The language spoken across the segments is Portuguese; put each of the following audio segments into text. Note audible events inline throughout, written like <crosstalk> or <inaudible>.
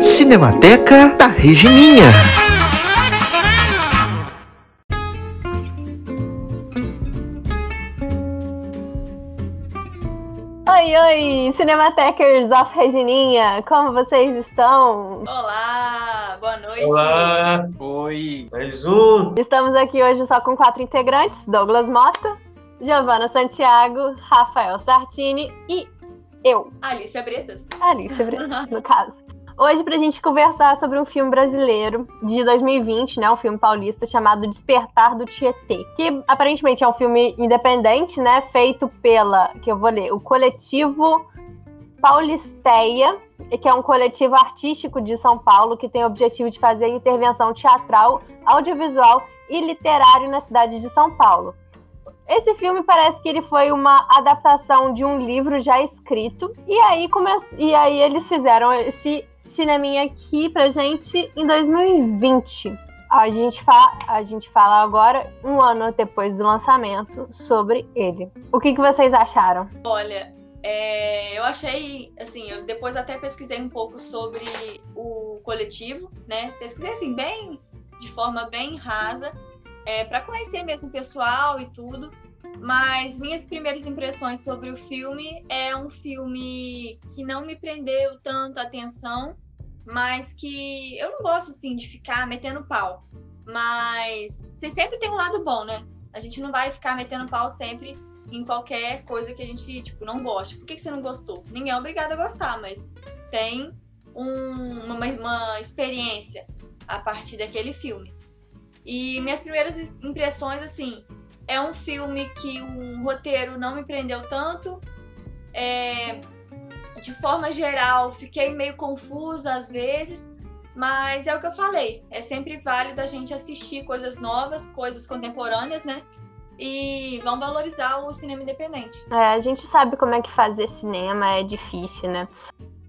Cinemateca da Regininha. Oi, oi, Cinematekers of Regininha, como vocês estão? Olá, boa noite. Olá, Oi. mais um. Estamos aqui hoje só com quatro integrantes: Douglas Mota, Giovana Santiago, Rafael Sartini e eu, Alicia Bretas. Alice Bretas, no caso. Hoje, pra gente conversar sobre um filme brasileiro de 2020, né? Um filme paulista chamado Despertar do Tietê. Que aparentemente é um filme independente, né? Feito pela, que eu vou ler, o coletivo Paulisteia, que é um coletivo artístico de São Paulo que tem o objetivo de fazer intervenção teatral, audiovisual e literário na cidade de São Paulo. Esse filme parece que ele foi uma adaptação de um livro já escrito. E aí, come... e aí eles fizeram esse cineminha aqui pra gente em 2020. A gente, fa... a gente fala agora, um ano depois do lançamento, sobre ele. O que, que vocês acharam? Olha, é, eu achei, assim, eu depois até pesquisei um pouco sobre o coletivo, né? Pesquisei, assim, bem, de forma bem rasa, é, para conhecer mesmo o pessoal e tudo. Mas minhas primeiras impressões sobre o filme é um filme que não me prendeu tanto a atenção, mas que eu não gosto assim de ficar metendo pau. Mas você sempre tem um lado bom, né? A gente não vai ficar metendo pau sempre em qualquer coisa que a gente tipo não goste. Por que, que você não gostou? Ninguém é obrigado a gostar, mas tem um, uma, uma experiência a partir daquele filme. E minhas primeiras impressões, assim, é um filme que o roteiro não me prendeu tanto. É, de forma geral, fiquei meio confusa às vezes, mas é o que eu falei. É sempre válido a gente assistir coisas novas, coisas contemporâneas, né? E vão valorizar o cinema independente. É, a gente sabe como é que fazer cinema é difícil, né?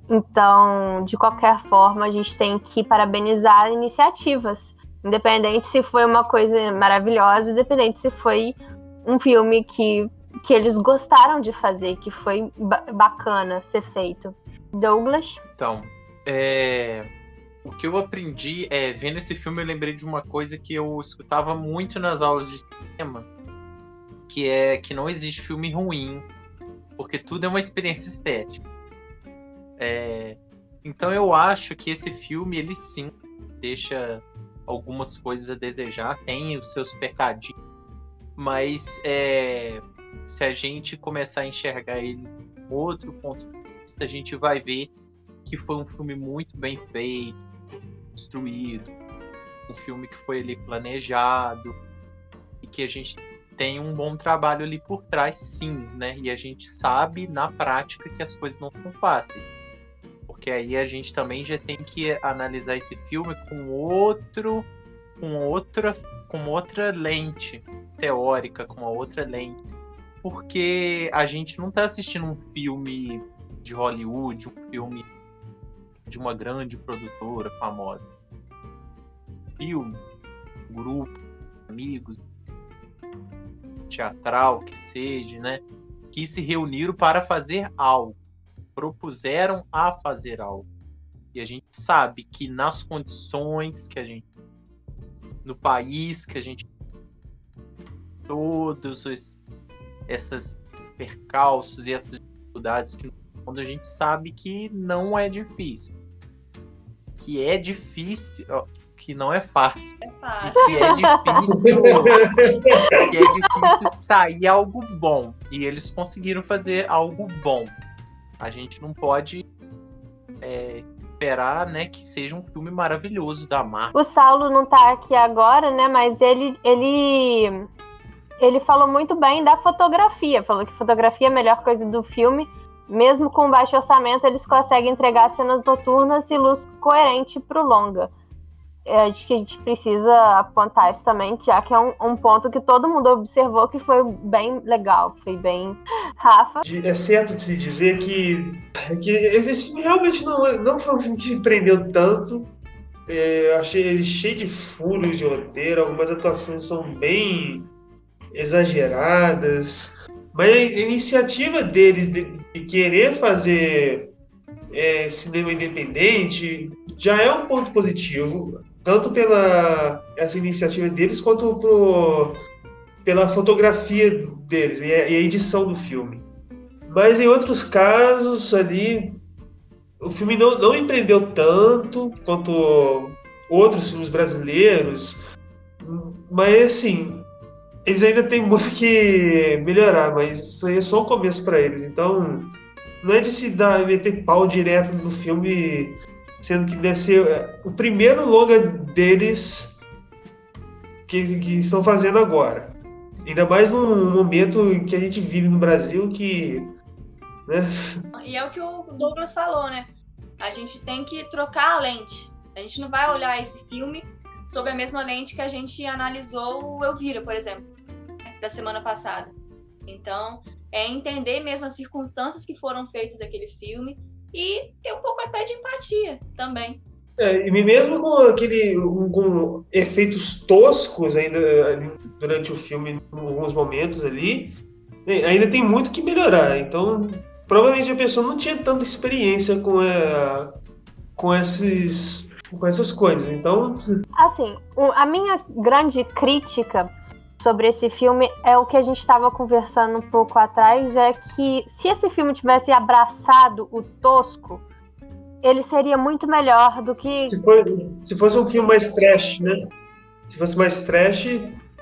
Então, de qualquer forma, a gente tem que parabenizar iniciativas Independente se foi uma coisa maravilhosa, independente se foi um filme que, que eles gostaram de fazer, que foi ba bacana ser feito. Douglas? Então, é... o que eu aprendi é, vendo esse filme, eu lembrei de uma coisa que eu escutava muito nas aulas de cinema, que é que não existe filme ruim, porque tudo é uma experiência estética. É... Então eu acho que esse filme, ele sim deixa algumas coisas a desejar, tem os seus pecadinhos, mas é, se a gente começar a enxergar ele com outro ponto de vista, a gente vai ver que foi um filme muito bem feito, construído, um filme que foi ali planejado e que a gente tem um bom trabalho ali por trás, sim, né? E a gente sabe na prática que as coisas não são fáceis porque aí a gente também já tem que analisar esse filme com outro com outra com outra lente teórica, com uma outra lente. Porque a gente não está assistindo um filme de Hollywood, um filme de uma grande produtora famosa. Filme, grupo, amigos, teatral que seja, né? Que se reuniram para fazer algo propuseram a fazer algo. E a gente sabe que nas condições que a gente. no país que a gente. todos os, essas percalços e essas dificuldades que quando a gente sabe que não é difícil. Que é difícil, ó, que não é fácil. É fácil. Que é difícil, que é difícil <laughs> sair algo bom. E eles conseguiram fazer algo bom a gente não pode é, esperar, né, que seja um filme maravilhoso da Marvel. O Saulo não tá aqui agora, né, mas ele ele ele falou muito bem da fotografia, falou que fotografia é a melhor coisa do filme. Mesmo com baixo orçamento, eles conseguem entregar cenas noturnas e luz coerente pro longa. É, acho que a gente precisa apontar isso também, já que é um, um, ponto que todo mundo observou que foi bem legal, foi bem. <laughs> Rafa? É certo de se dizer que, que esse filme realmente não, não foi um filme que prendeu tanto. É, eu achei ele cheio de furos de roteiro, algumas atuações são bem exageradas, mas a iniciativa deles de, de querer fazer é, cinema independente, já é um ponto positivo, tanto pela essa iniciativa deles quanto pro, pela fotografia deles e a, e a edição do filme. Mas em outros casos ali o filme não, não empreendeu tanto quanto outros filmes brasileiros, mas assim, eles ainda têm muito <laughs> que melhorar, mas isso aí é só o começo para eles. Então, não é de se dar, meter pau direto no filme, sendo que deve ser é, o primeiro longa deles que, que estão fazendo agora. Ainda mais num momento que a gente vive no Brasil que. Né? E é o que o Douglas falou, né? A gente tem que trocar a lente. A gente não vai olhar esse filme sob a mesma lente que a gente analisou o Elvira, por exemplo, da semana passada. Então, é entender mesmo as circunstâncias que foram feitas aquele filme e ter um pouco até de empatia também. É, e mesmo com aquele com efeitos toscos ainda durante o filme, em alguns momentos ali, ainda tem muito que melhorar. Então, provavelmente a pessoa não tinha tanta experiência com, a, é, com esses com essas coisas. Então, assim, a minha grande crítica sobre esse filme é o que a gente estava conversando um pouco atrás, é que se esse filme tivesse abraçado o tosco, ele seria muito melhor do que. Se, se fosse um filme mais trash, né? Se fosse mais trash,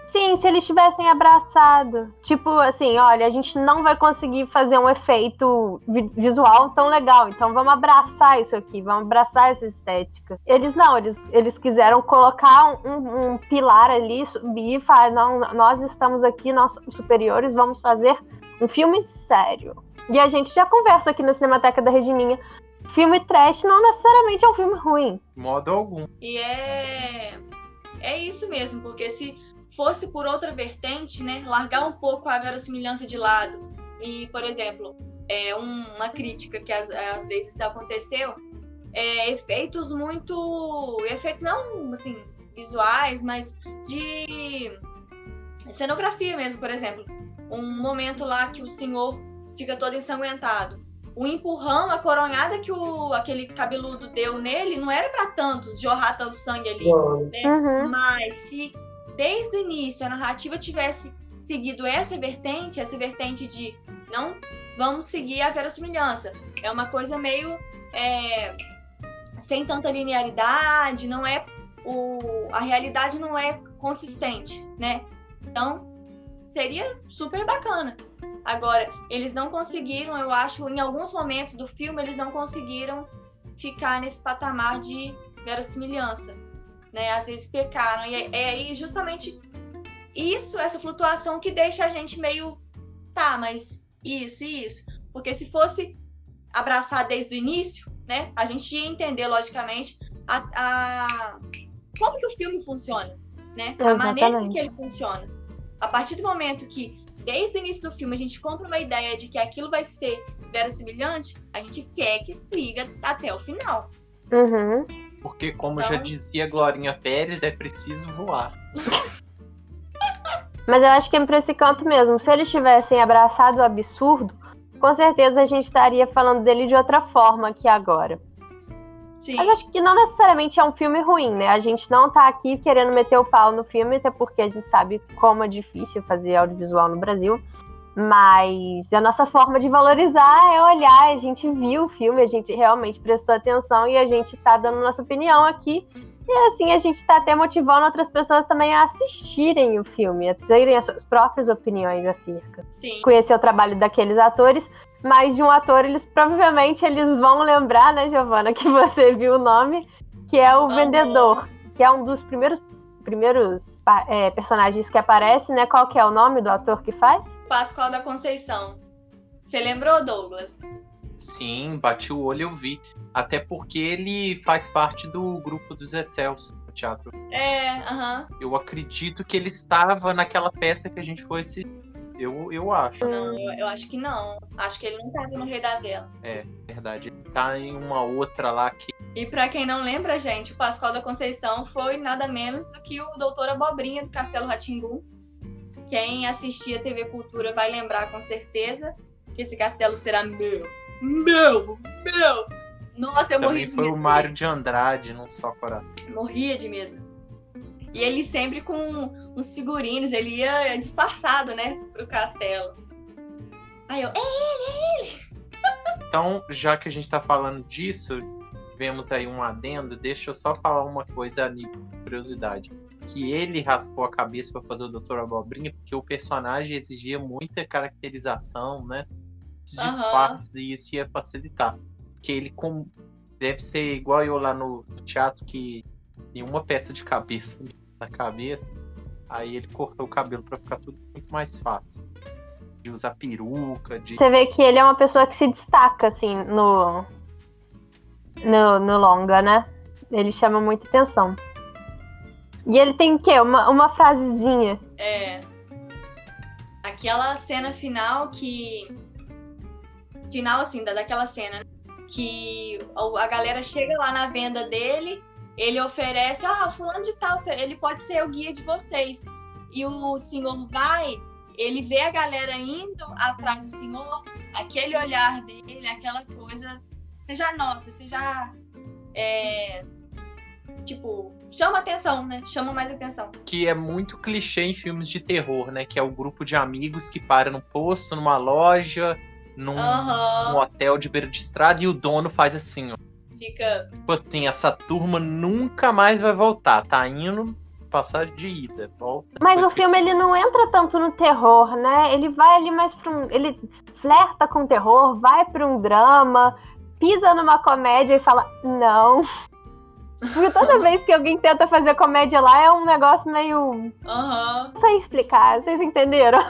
Sim, se eles tivessem abraçado. Tipo assim, olha, a gente não vai conseguir fazer um efeito visual tão legal, então vamos abraçar isso aqui, vamos abraçar essa estética. Eles não, eles, eles quiseram colocar um, um pilar ali, subir e falar, não, nós estamos aqui, nós somos superiores, vamos fazer um filme sério. E a gente já conversa aqui na Cinemateca da Regininha. Filme trash não necessariamente é um filme ruim. Modo algum. E é. É isso mesmo, porque se fosse por outra vertente, né, largar um pouco a verossimilhança de lado e, por exemplo, é uma crítica que às, às vezes aconteceu, é, efeitos muito, efeitos não assim visuais, mas de cenografia mesmo, por exemplo, um momento lá que o senhor fica todo ensanguentado. O empurrão, a coronhada que o, aquele cabeludo deu nele não era para tantos, jorrar tanto sangue ali. Né? Uhum. Mas se desde o início a narrativa tivesse seguido essa vertente, essa vertente de não vamos seguir a verossimilhança. É uma coisa meio é, sem tanta linearidade, não é o, a realidade não é consistente, né? Então seria super bacana. Agora, eles não conseguiram, eu acho, em alguns momentos do filme, eles não conseguiram ficar nesse patamar de verossimilhança né? Às vezes pecaram. E é, é aí justamente isso, essa flutuação que deixa a gente meio. Tá, mas isso e isso. Porque se fosse abraçar desde o início, né? A gente ia entender, logicamente, a, a... como que o filme funciona, né? A maneira que ele funciona. A partir do momento que, desde o início do filme, a gente compra uma ideia de que aquilo vai ser verossimilhante, a gente quer que siga até o final. Uhum. Porque, como então... já dizia Glorinha Pérez, é preciso voar. <laughs> Mas eu acho que é para esse canto mesmo. Se eles tivessem abraçado o absurdo, com certeza a gente estaria falando dele de outra forma que agora. Sim. Mas acho que não necessariamente é um filme ruim, né? A gente não tá aqui querendo meter o pau no filme, até porque a gente sabe como é difícil fazer audiovisual no Brasil. Mas a nossa forma de valorizar é olhar, a gente viu o filme, a gente realmente prestou atenção e a gente tá dando nossa opinião aqui. E assim a gente tá até motivando outras pessoas também a assistirem o filme, a terem as suas próprias opiniões acerca. Sim. Conhecer o trabalho daqueles atores, mas de um ator eles provavelmente eles vão lembrar, né, Giovana, <laughs> que você viu o nome, que é o uhum. vendedor, que é um dos primeiros primeiros é, personagens que aparece, né? Qual que é o nome do ator que faz? Pascoal da Conceição. Você lembrou, Douglas? Sim, bati o olho e eu vi. Até porque ele faz parte do grupo dos Excels no teatro. É, aham. Eu acredito que ele estava naquela peça que a gente foi assistir. Eu, eu acho. Não, eu, acho que não. Acho que ele não estava no Rei da Vela. É, verdade. Ele tá em uma outra lá que. E para quem não lembra, gente, o Pascoal da Conceição foi nada menos do que o Doutor Abobrinha do Castelo Ratimbu. Quem assistia TV Cultura vai lembrar com certeza que esse castelo será meu. Meu! Meu! Nossa, eu Também morria de foi medo. o Mário de Andrade, num só coração. Morria de medo. E ele sempre com uns figurinos, ele ia disfarçado, né, pro castelo. Aí eu, é, <laughs> Então, já que a gente tá falando disso, vemos aí um adendo, deixa eu só falar uma coisa a nível de curiosidade. Que ele raspou a cabeça para fazer o Dr. Abobrinha, porque o personagem exigia muita caracterização, né? Disfarces e isso ia facilitar. Porque ele com... deve ser igual eu lá no, teatro, que tem uma peça de cabeça na cabeça, aí ele cortou o cabelo para ficar tudo muito mais fácil. De usar peruca, de Você vê que ele é uma pessoa que se destaca, assim, no, no, no longa, né? Ele chama muita atenção. E ele tem o quê? Uma, uma frasezinha. É. Aquela cena final que. Final, assim, da, daquela cena, né? Que a galera chega lá na venda dele, ele oferece, ah, fulano de tal, ele pode ser o guia de vocês. E o senhor vai, ele vê a galera indo atrás do senhor, aquele olhar dele, aquela coisa. Você já nota, você já. É, tipo, chama atenção, né? Chama mais atenção. que é muito clichê em filmes de terror, né? Que é o grupo de amigos que para num posto, numa loja, num, Aham. num hotel de beira de estrada e o dono faz assim, ó. Fica. Tipo assim, essa turma nunca mais vai voltar. Tá indo passagem de ida. Volta. Mas o filme ele não entra tanto no terror, né? Ele vai ali mais pra um. Ele flerta com o terror, vai pra um drama, pisa numa comédia e fala, não. <laughs> Porque toda vez que alguém tenta fazer comédia lá é um negócio meio. Aham. Não sei explicar, vocês entenderam?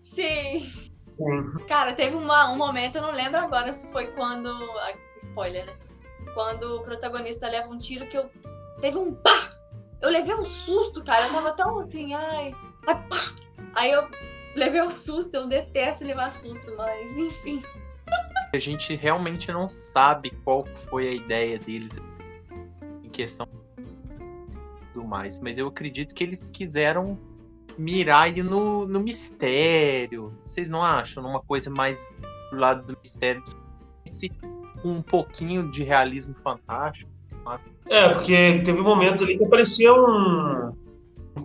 Sim. Sim. Cara, teve uma- um momento, eu não lembro agora se foi quando. ah, Spoiler, né? Quando o protagonista leva um tiro que eu. Teve um pá! Eu levei um susto, cara. Eu tava tão assim, ai. ai pá! Aí eu levei um susto, eu detesto levar susto, mas enfim. a gente realmente não sabe qual foi a ideia deles em questão do mais. Mas eu acredito que eles quiseram mirar no, no mistério. Vocês não acham? Numa coisa mais do lado do mistério. Um pouquinho de realismo fantástico. É, porque teve momentos ali que aparecia um.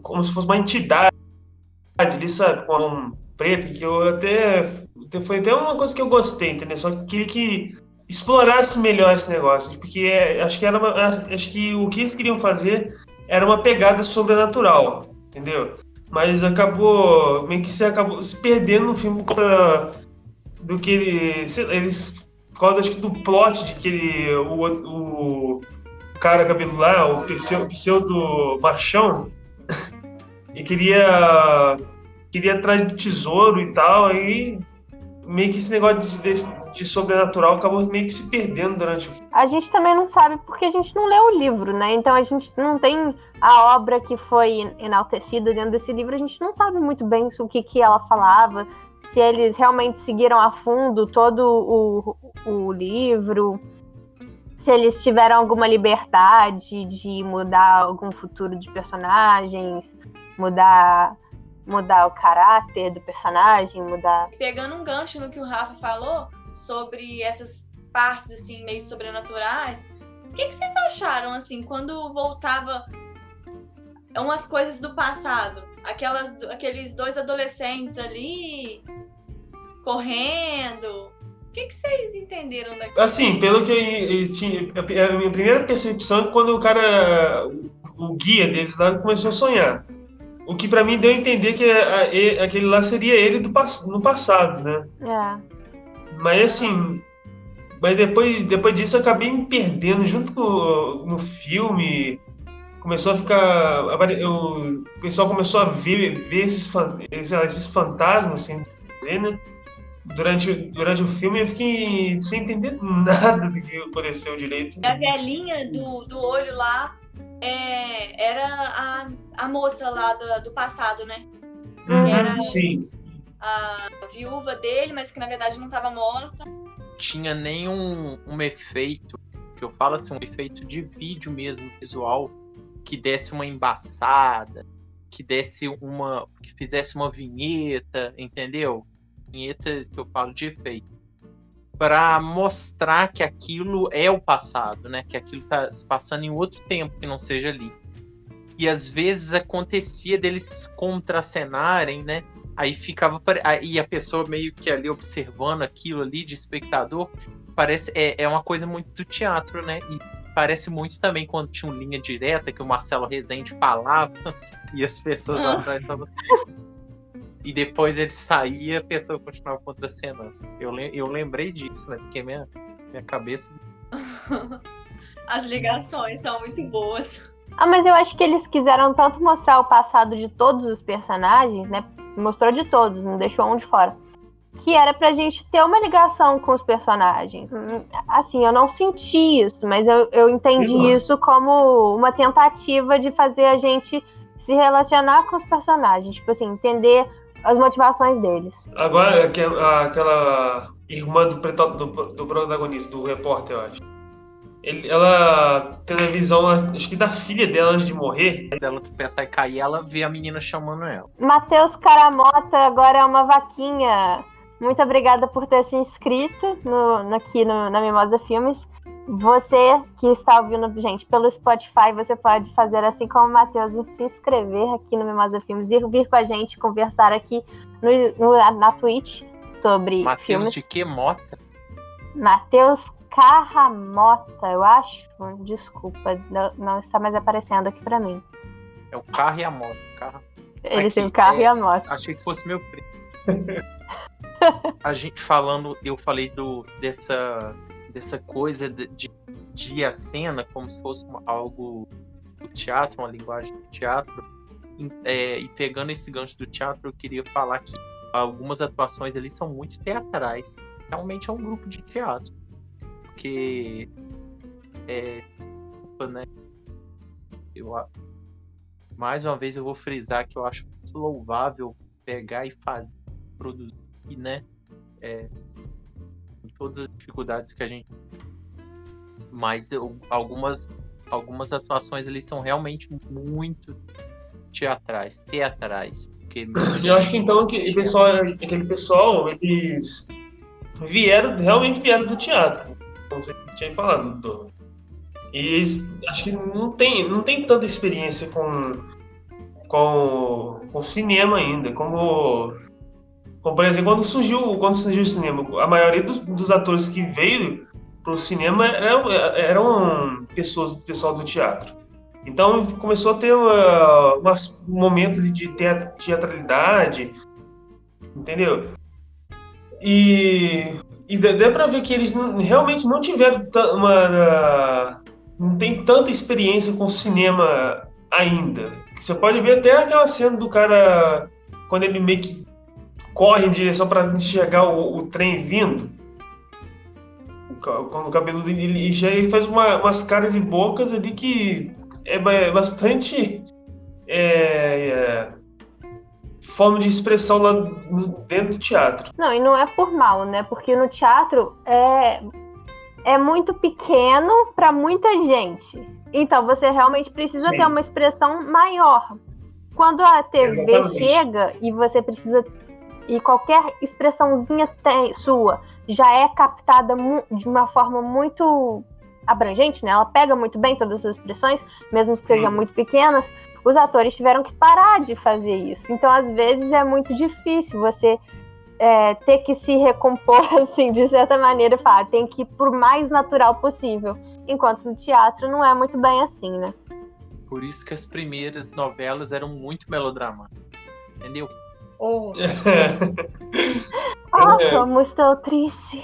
como se fosse uma entidade ali, sabe? Com um preto, que eu até. Foi até uma coisa que eu gostei, entendeu? Só que queria que explorasse melhor esse negócio. Porque é, acho que era uma- acho que o que eles queriam fazer era uma pegada sobrenatural, entendeu? Mas acabou. meio que se acabou se perdendo no filme do que ele. eles. Por causa acho que do plot de que ele. o, o cara cabelo lá, o pseudo, machão, e queria queria atrás do tesouro e tal, aí meio que esse negócio de, de, de sobrenatural acabou meio que se perdendo durante o filme. A gente também não sabe porque a gente não leu o livro, né? Então a gente não tem a obra que foi enaltecida dentro desse livro, a gente não sabe muito bem o que, que ela falava, se eles realmente seguiram a fundo todo o, o livro, se eles tiveram alguma liberdade de mudar algum futuro de personagens, mudar mudar o caráter do personagem, mudar. Pegando um gancho no que o Rafa falou sobre essas partes assim meio sobrenaturais, o que, que vocês acharam assim quando voltava umas coisas do passado, aquelas, aqueles dois adolescentes ali correndo? O que, que vocês entenderam daquilo? Assim, pelo que eu, eu tinha. A minha primeira percepção é quando o cara. O guia deles lá começou a sonhar. O que pra mim deu a entender que a- e- aquele lá seria ele do, no passado, né? É. Mas assim. Mas depois, depois disso eu acabei me perdendo junto com no filme. Começou a ficar. o pessoal começou a ver, ver esses, esses, esses fantasmas, assim, dizer, né? Durante, durante o filme eu fiquei sem entender <laughs> nada do que aconteceu direito. A velhinha do, do olho lá é, era a, a moça lá do, do passado, né? Uhum, Era- sim. A viúva dele, mas que na verdade não estava morta. tinha nenhum um efeito, que eu falo assim, um efeito de vídeo mesmo, visual, que desse uma embaçada, que desse uma. que fizesse uma vinheta, entendeu? Vinheta que eu falo de efeito. para mostrar que aquilo é o passado, né? Que aquilo está se passando em outro tempo que não seja ali. E às vezes acontecia deles contracenarem, né? Aí ficava e a pessoa meio que ali observando aquilo ali de espectador, parece é, é uma coisa muito do teatro, né? E parece muito também quando tinha uma linha direta que o Marcelo Rezende falava <laughs> e as pessoas atrás estavam e depois ele saía e a pessoa continuava contracenando. Eu, eu lembrei disso, né? Porque minha, minha cabeça. <laughs> As ligações são muito boas. Ah, mas eu acho que eles quiseram tanto mostrar o passado de todos os personagens, né? Mostrou de todos, não deixou um de fora. Que era pra gente ter uma ligação com os personagens. Assim, eu não senti isso, mas eu, eu entendi isso como uma tentativa de fazer a gente se relacionar com os personagens. Tipo assim, entender as motivações deles. Agora, aquela irmã do, do, do protagonista, do repórter, eu acho. Ele, ela tem a visão, acho que da filha dela antes de morrer. Ela pensar em cair, ela vê a menina chamando ela. Matheus Caramota agora é uma vaquinha. Muito obrigada por ter se inscrito no, aqui no, na Mimosa Filmes. Você que está ouvindo, gente, pelo Spotify, você pode fazer assim como o Matheus e se inscrever aqui no Mimosa Filmes e vir com a gente conversar aqui no, no na Twitch sobre. Matheus de que mota? Matheus Carramota, eu acho. Desculpa, não, não, está mais aparecendo aqui para mim. É o carro e a moto. Carro. Ele aqui, tem o carro é, e a moto. Achei que fosse meu primo. <laughs> a gente falando, eu falei do dessa dessa coisa de, de, de à cena como se fosse algo do teatro, uma linguagem do teatro. E, é, e pegando esse gancho do teatro, eu queria falar que algumas atuações ali são muito teatrais. Realmente é um grupo de teatro. Porque. É. Né? Eu, mais uma vez eu vou frisar que eu acho muito louvável pegar e fazer, produzir, né? É, todas as dificuldades que a gente. Mas algumas, algumas atuações ali são realmente muito teatrais, teatrais. Porque eu acho que então aquele pessoal, aquele pessoal, eles vieram, realmente vieram do teatro. Como você tinha falado, do, e eles acho que não tem, não tem tanta experiência com, com, com cinema ainda, como por exemplo, quando surgiu, quando surgiu o cinema, a maioria dos, dos atores que veio para o cinema eram, eram pessoas, pessoal do teatro. Então começou a ter uma, uma, um momento de teatralidade, entendeu? E, e dá para ver que eles realmente não tiveram uma, não tem tanta experiência com cinema ainda. Você pode ver até aquela cena do cara quando ele meio que corre em direção para enxergar o, o, trem vindo. Quando o cabelo dele ele já ele faz uma, umas caras e bocas ali que é bastante é, é, forma de expressão lá dentro do teatro. Não, e não é por mal, né? Porque no teatro é, é muito pequeno para muita gente. Então você realmente precisa Sim. ter uma expressão maior. Quando a TV Exatamente. chega e você precisa e qualquer expressãozinha tem, sua já é captada de uma forma muito abrangente, né? Ela pega muito bem todas as expressões, mesmo que Sim. sejam muito pequenas. Os atores tiveram que parar de fazer isso. Então, às vezes, é muito difícil você é, ter que se recompor, <laughs> assim, de certa maneira, e falar, tem que ir por mais natural possível. Enquanto no teatro não é muito bem assim, né? Por isso que as primeiras novelas eram muito melodramáticas. Entendeu? Oh. oh, como estou triste.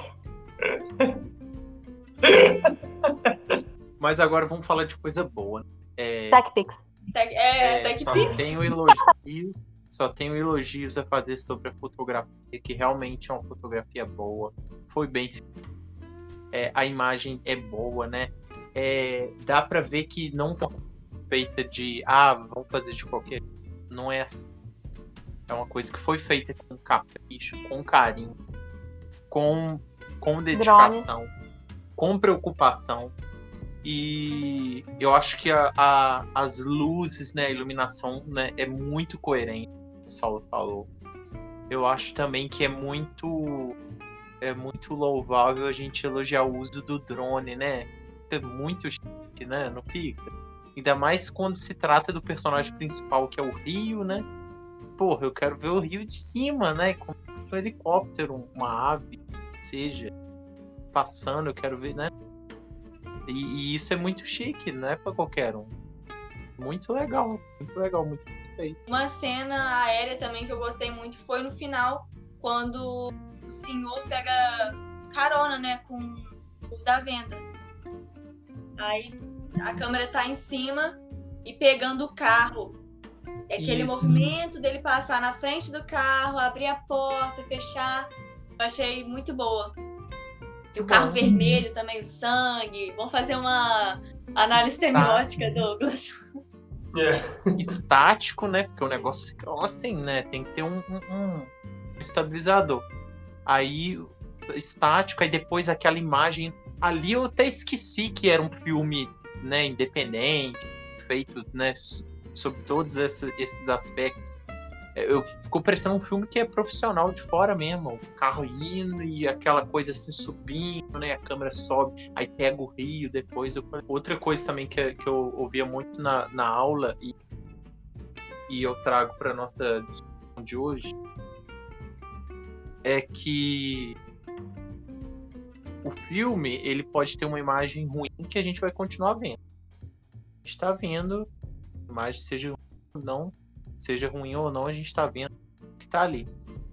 Mas agora vamos falar de coisa boa. Né? É, TechPix. É, é TechPix. Só tenho elogio, só tenho elogios a fazer sobre a fotografia, que realmente é uma fotografia boa. Foi bem é, a imagem é boa, né? É, dá para ver que não foi feita de ah, vamos fazer de qualquer. Não é assim. É uma coisa que foi feita com capricho, com carinho, com, com dedicação, Drone. com preocupação. E eu acho que a, a, as luzes, né, a iluminação né, é muito coerente, o Saulo falou. Eu acho também que é muito. é muito louvável a gente elogiar o uso do drone, né? É muito chique, né? Não fica? Ainda mais quando se trata do personagem principal, que é o Rio, né? Porra, eu quero ver o Rio de cima, né? Com um helicóptero, uma ave, seja, passando, eu quero ver, né? E, e isso é muito chique, não é pra qualquer um. Muito legal, muito legal, muito feito. Uma cena aérea também que eu gostei muito foi no final, quando o senhor pega carona, né, com o da venda. Aí a câmera tá em cima e pegando o carro. É aquele Isso. movimento dele passar na frente do carro, abrir a porta, fechar. Eu achei muito boa. E o carro Bom. vermelho também, o sangue. Vamos fazer uma análise semiótica, Douglas. <laughs> É. estático, né? Porque o negócio fica assim, né? Tem que ter um, um- um estabilizador. Aí, estático, aí depois aquela imagem. Ali eu até esqueci que era um filme, né, independente, feito, né, sobre todos esse- esses aspectos. É, Eu ficou parecendo um filme que é profissional de fora mesmo, o carro indo e aquela coisa assim subindo, né? A câmera sobe, aí pega o rio depois. eu- Outra coisa também que, que eu ouvia muito na, na aula e, e eu trago para nossa discussão de hoje é que o filme ele pode ter uma imagem ruim que a gente vai continuar vendo. A gente tá vendo, imagem seja não, seja ruim ou não, a gente tá vendo o que tá ali.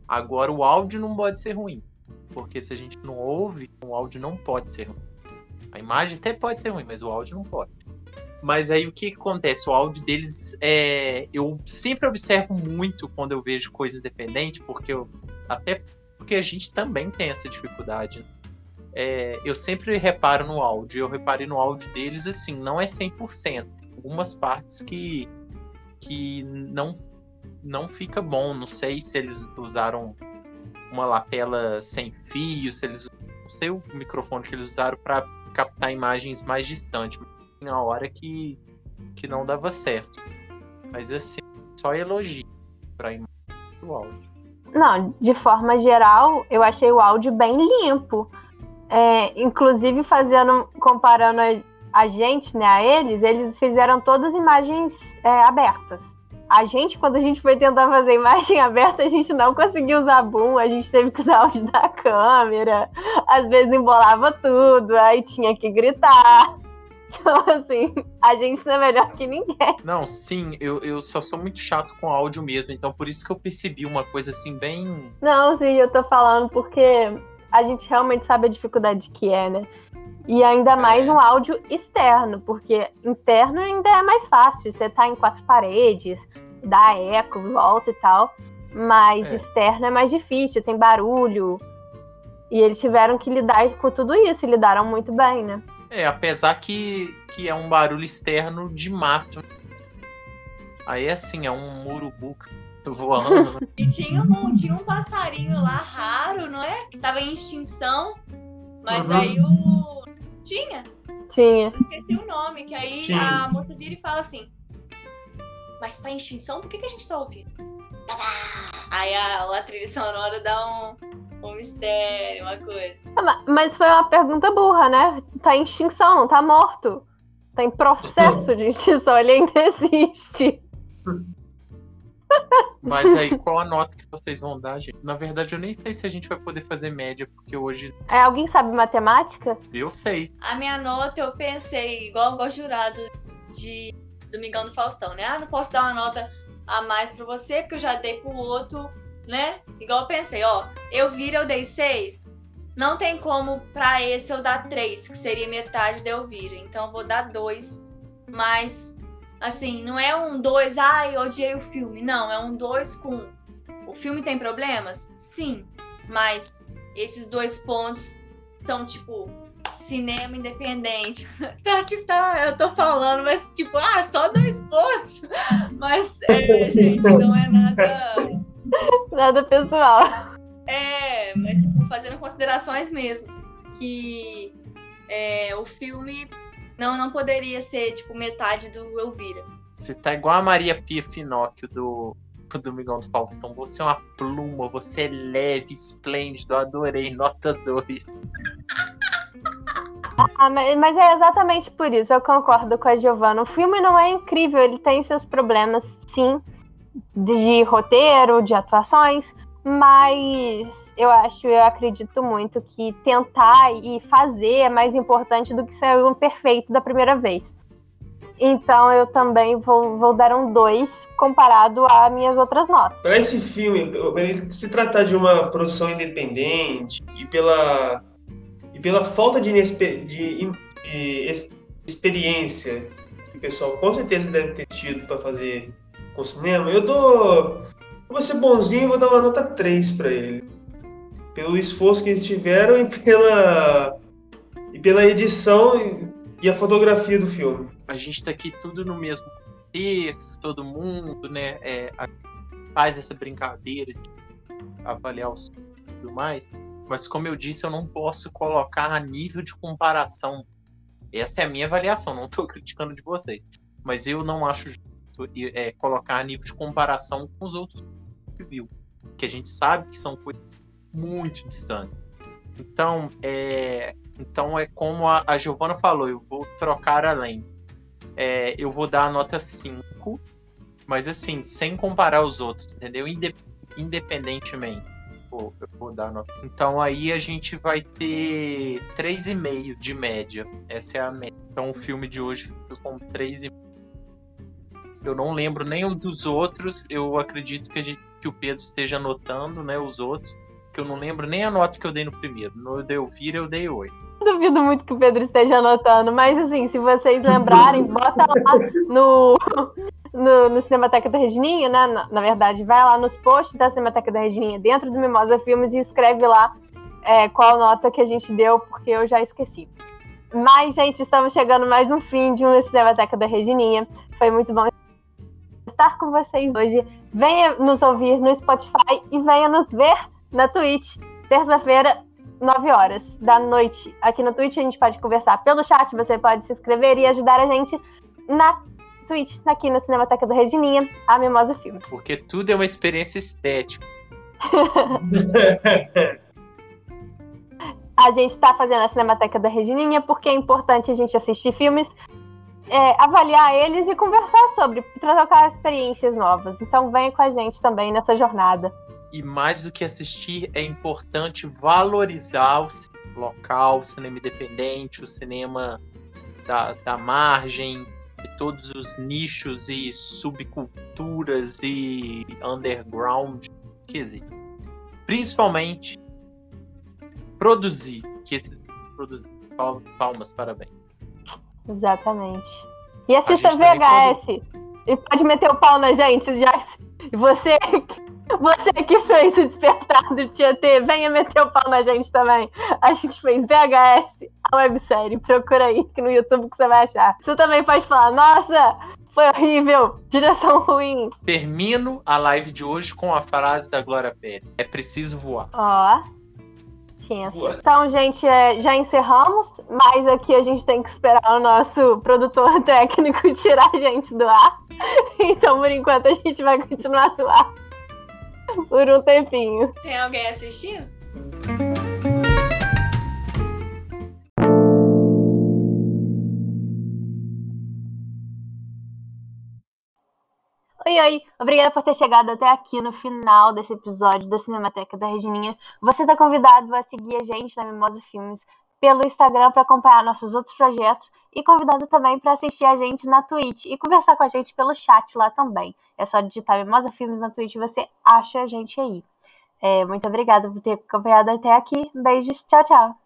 Agora o áudio não pode ser ruim, porque se a gente não ouve, o áudio não pode ser ruim. A imagem até pode ser ruim, mas o áudio não pode. Mas aí o que, que acontece? O áudio deles é. Eu sempre observo muito quando eu vejo coisa independente, porque eu. Até porque a gente também tem essa dificuldade. né? É, eu sempre reparo no áudio. Eu reparei no áudio deles assim, não é 100%. Algumas partes que, que não, não fica bom. Não sei se eles usaram uma lapela sem fio, se eles. Não sei o microfone que eles usaram para captar imagens mais distantes. Na hora que, que não dava certo. Mas assim, só elogio imagem do áudio. Não, de forma geral, eu achei o áudio bem limpo. É, inclusive, fazendo, comparando a, gente, né, a eles, eles fizeram todas imagens é, abertas. A gente, quando a gente foi tentar fazer imagem <laughs> aberta, a gente não conseguiu usar boom, a gente teve que usar <laughs> áudio da câmera, às vezes embolava tudo, aí tinha que gritar. <laughs> Então, assim, a gente não é melhor que ninguém. Não, sim, eu, eu só sou muito chato com áudio mesmo, então por isso que eu percebi uma coisa assim, bem. Não, sim, eu tô falando porque a gente realmente sabe a dificuldade que é, né? E ainda mais É. um áudio externo, porque interno ainda é mais fácil. Você tá em quatro paredes, dá eco, volta e tal. Mas É. externo é mais difícil, tem barulho. E eles tiveram que lidar com tudo isso, e lidaram muito bem, né? É, apesar que, que é um barulho externo de mato. Aí assim, é um urubu voando. né? <laughs> E tinha um, tinha um passarinho lá raro, não é? Que tava em extinção. Mas Uhum. aí o. Tinha, Tinha. eu esqueci o nome, que aí Sim. a moça vira e fala assim. Mas tá em extinção? Por que, que a gente tá ouvindo? Tadá! Aí a, a trilha sonora dá um, um mistério, uma coisa. Ah, ma- Mas foi uma pergunta burra, né? Tá em extinção, não tá morto. Tá em processo de extinção, ele ainda <laughs> existe. Mas aí qual a nota que vocês vão dar, gente? Na verdade, eu nem sei se a gente vai poder fazer média, porque hoje É, alguém sabe matemática? eu sei. A minha nota eu pensei, igual igual jurado de Domingão do Faustão, né? Ah, não posso dar uma nota a mais pra você, porque eu já dei pro outro, né? Igual eu pensei, ó, eu vira, eu dei seis. Não tem como pra esse eu dar três, que seria metade da eu vira. Então eu vou dar dois. Mas, assim, não é um dois, ai, odiei o filme. Não, é um dois com. O filme tem problemas? Sim. Mas esses dois pontos são, tipo, cinema independente. <laughs> Tá, tipo, tá, eu tô falando, mas tipo, ah, só dois pontos. <laughs> Mas, é, gente, não é nada. <laughs> Nada pessoal. É, mas tipo, fazendo considerações mesmo. Que é, o filme não, não poderia ser, tipo, metade do Elvira. Você tá igual a Maria Pia Finóquio do, Domingão do Faustão. Você é uma pluma, você é leve, esplêndido, adorei, nota 2. Ah, mas é exatamente por isso, eu concordo com a Giovanna. O filme não é incrível, ele tem seus problemas, sim, de roteiro, de atuações, mas eu acho, eu acredito muito que tentar e fazer é mais importante do que ser um perfeito da primeira vez. Então eu também vou, vou dar um 2 comparado a minhas outras notas. Para esse filme, se tratar de uma produção independente e pela, e pela falta de, de, de experiência que o pessoal com certeza deve ter tido para fazer com cinema, eu dou. Vou ser bonzinho e vou dar uma nota 3 para ele. Pelo esforço que eles tiveram e pela, e pela edição e a fotografia do filme a gente tá aqui tudo no mesmo texto, todo mundo, né, é, faz essa brincadeira de avaliar os tudo mais, mas como eu disse, eu não posso colocar a nível de comparação. Essa é a minha avaliação, não estou <laughs> criticando de vocês, mas eu não acho justo é, colocar a nível de comparação com os outros viu, que a gente sabe que são coisas muito distantes. Então, é, então é como a, a Giovana falou, eu vou trocar além é, eu vou dar a nota 5, mas assim, sem comparar os outros, entendeu? Independentemente. Pô, eu vou dar nota. Então aí a gente vai ter 3,5 de média. Essa é a média. Então o filme de hoje ficou com 3,5. Eu não lembro nenhum dos outros. Eu acredito que, a gente, que o Pedro esteja anotando, né? Os outros. Que eu não lembro nem a nota que eu dei no primeiro. No Delvira eu dei 8. Duvido muito que o Pedro esteja anotando, mas assim, se vocês lembrarem, bota lá no, no, no Cinemateca da Regininha, né? Na, na, verdade, vai lá nos posts da Cinemateca da Regininha, dentro do Mimosa Filmes, e escreve lá é, qual nota que a gente deu, porque eu já esqueci. Mas, gente, estamos chegando mais um fim de um Cinemateca da Regininha. Foi muito bom estar com vocês hoje. Venha nos ouvir no Spotify e venha nos ver na Twitch. Terça-feira, 9 horas da noite. Aqui no Twitch a gente pode conversar pelo chat, você pode se inscrever e ajudar a gente na Twitch, aqui na Cinemateca da Regininha, a Mimosa Filmes. Porque tudo é uma experiência estética. <laughs> a gente está fazendo a Cinemateca da Regininha porque é importante a gente assistir filmes, é, avaliar eles e conversar sobre, trocar experiências novas. Então venha com a gente também nessa jornada e mais do que assistir, é importante valorizar o cinema local, o cinema independente, o cinema da, da margem, todos os nichos e subculturas e underground que existem. Principalmente produzir, que esse produzir. Palmas, parabéns. Exatamente. E assista VHS. E pode meter o pau na gente, já. E você você que fez o despertar do Tietê, venha meter o pau na gente também. A gente fez VHS, a websérie. Procura aí que no YouTube que você vai achar. Você também pode falar, nossa, foi horrível, direção ruim. Termino a live de hoje com a frase da Glória Pérez. É preciso voar. Ó. Então, gente, é, já encerramos, mas aqui a gente tem que esperar o nosso produtor <laughs> técnico tirar a gente do ar. <laughs> Então, por enquanto, a gente vai continuar no ar. por um tempinho. Tem alguém assistindo? Oi, oi! Obrigada por ter chegado até aqui no final desse episódio da Cinemateca da Regininha. Você está convidado a seguir a gente na Mimosa Filmes pelo Instagram para acompanhar nossos outros projetos e convidado também para assistir a gente na Twitch e conversar com a gente pelo chat lá também. É só digitar Mimosa Filmes na Twitch e você acha a gente aí. É, muito obrigada por ter acompanhado até aqui. Beijos, tchau, tchau.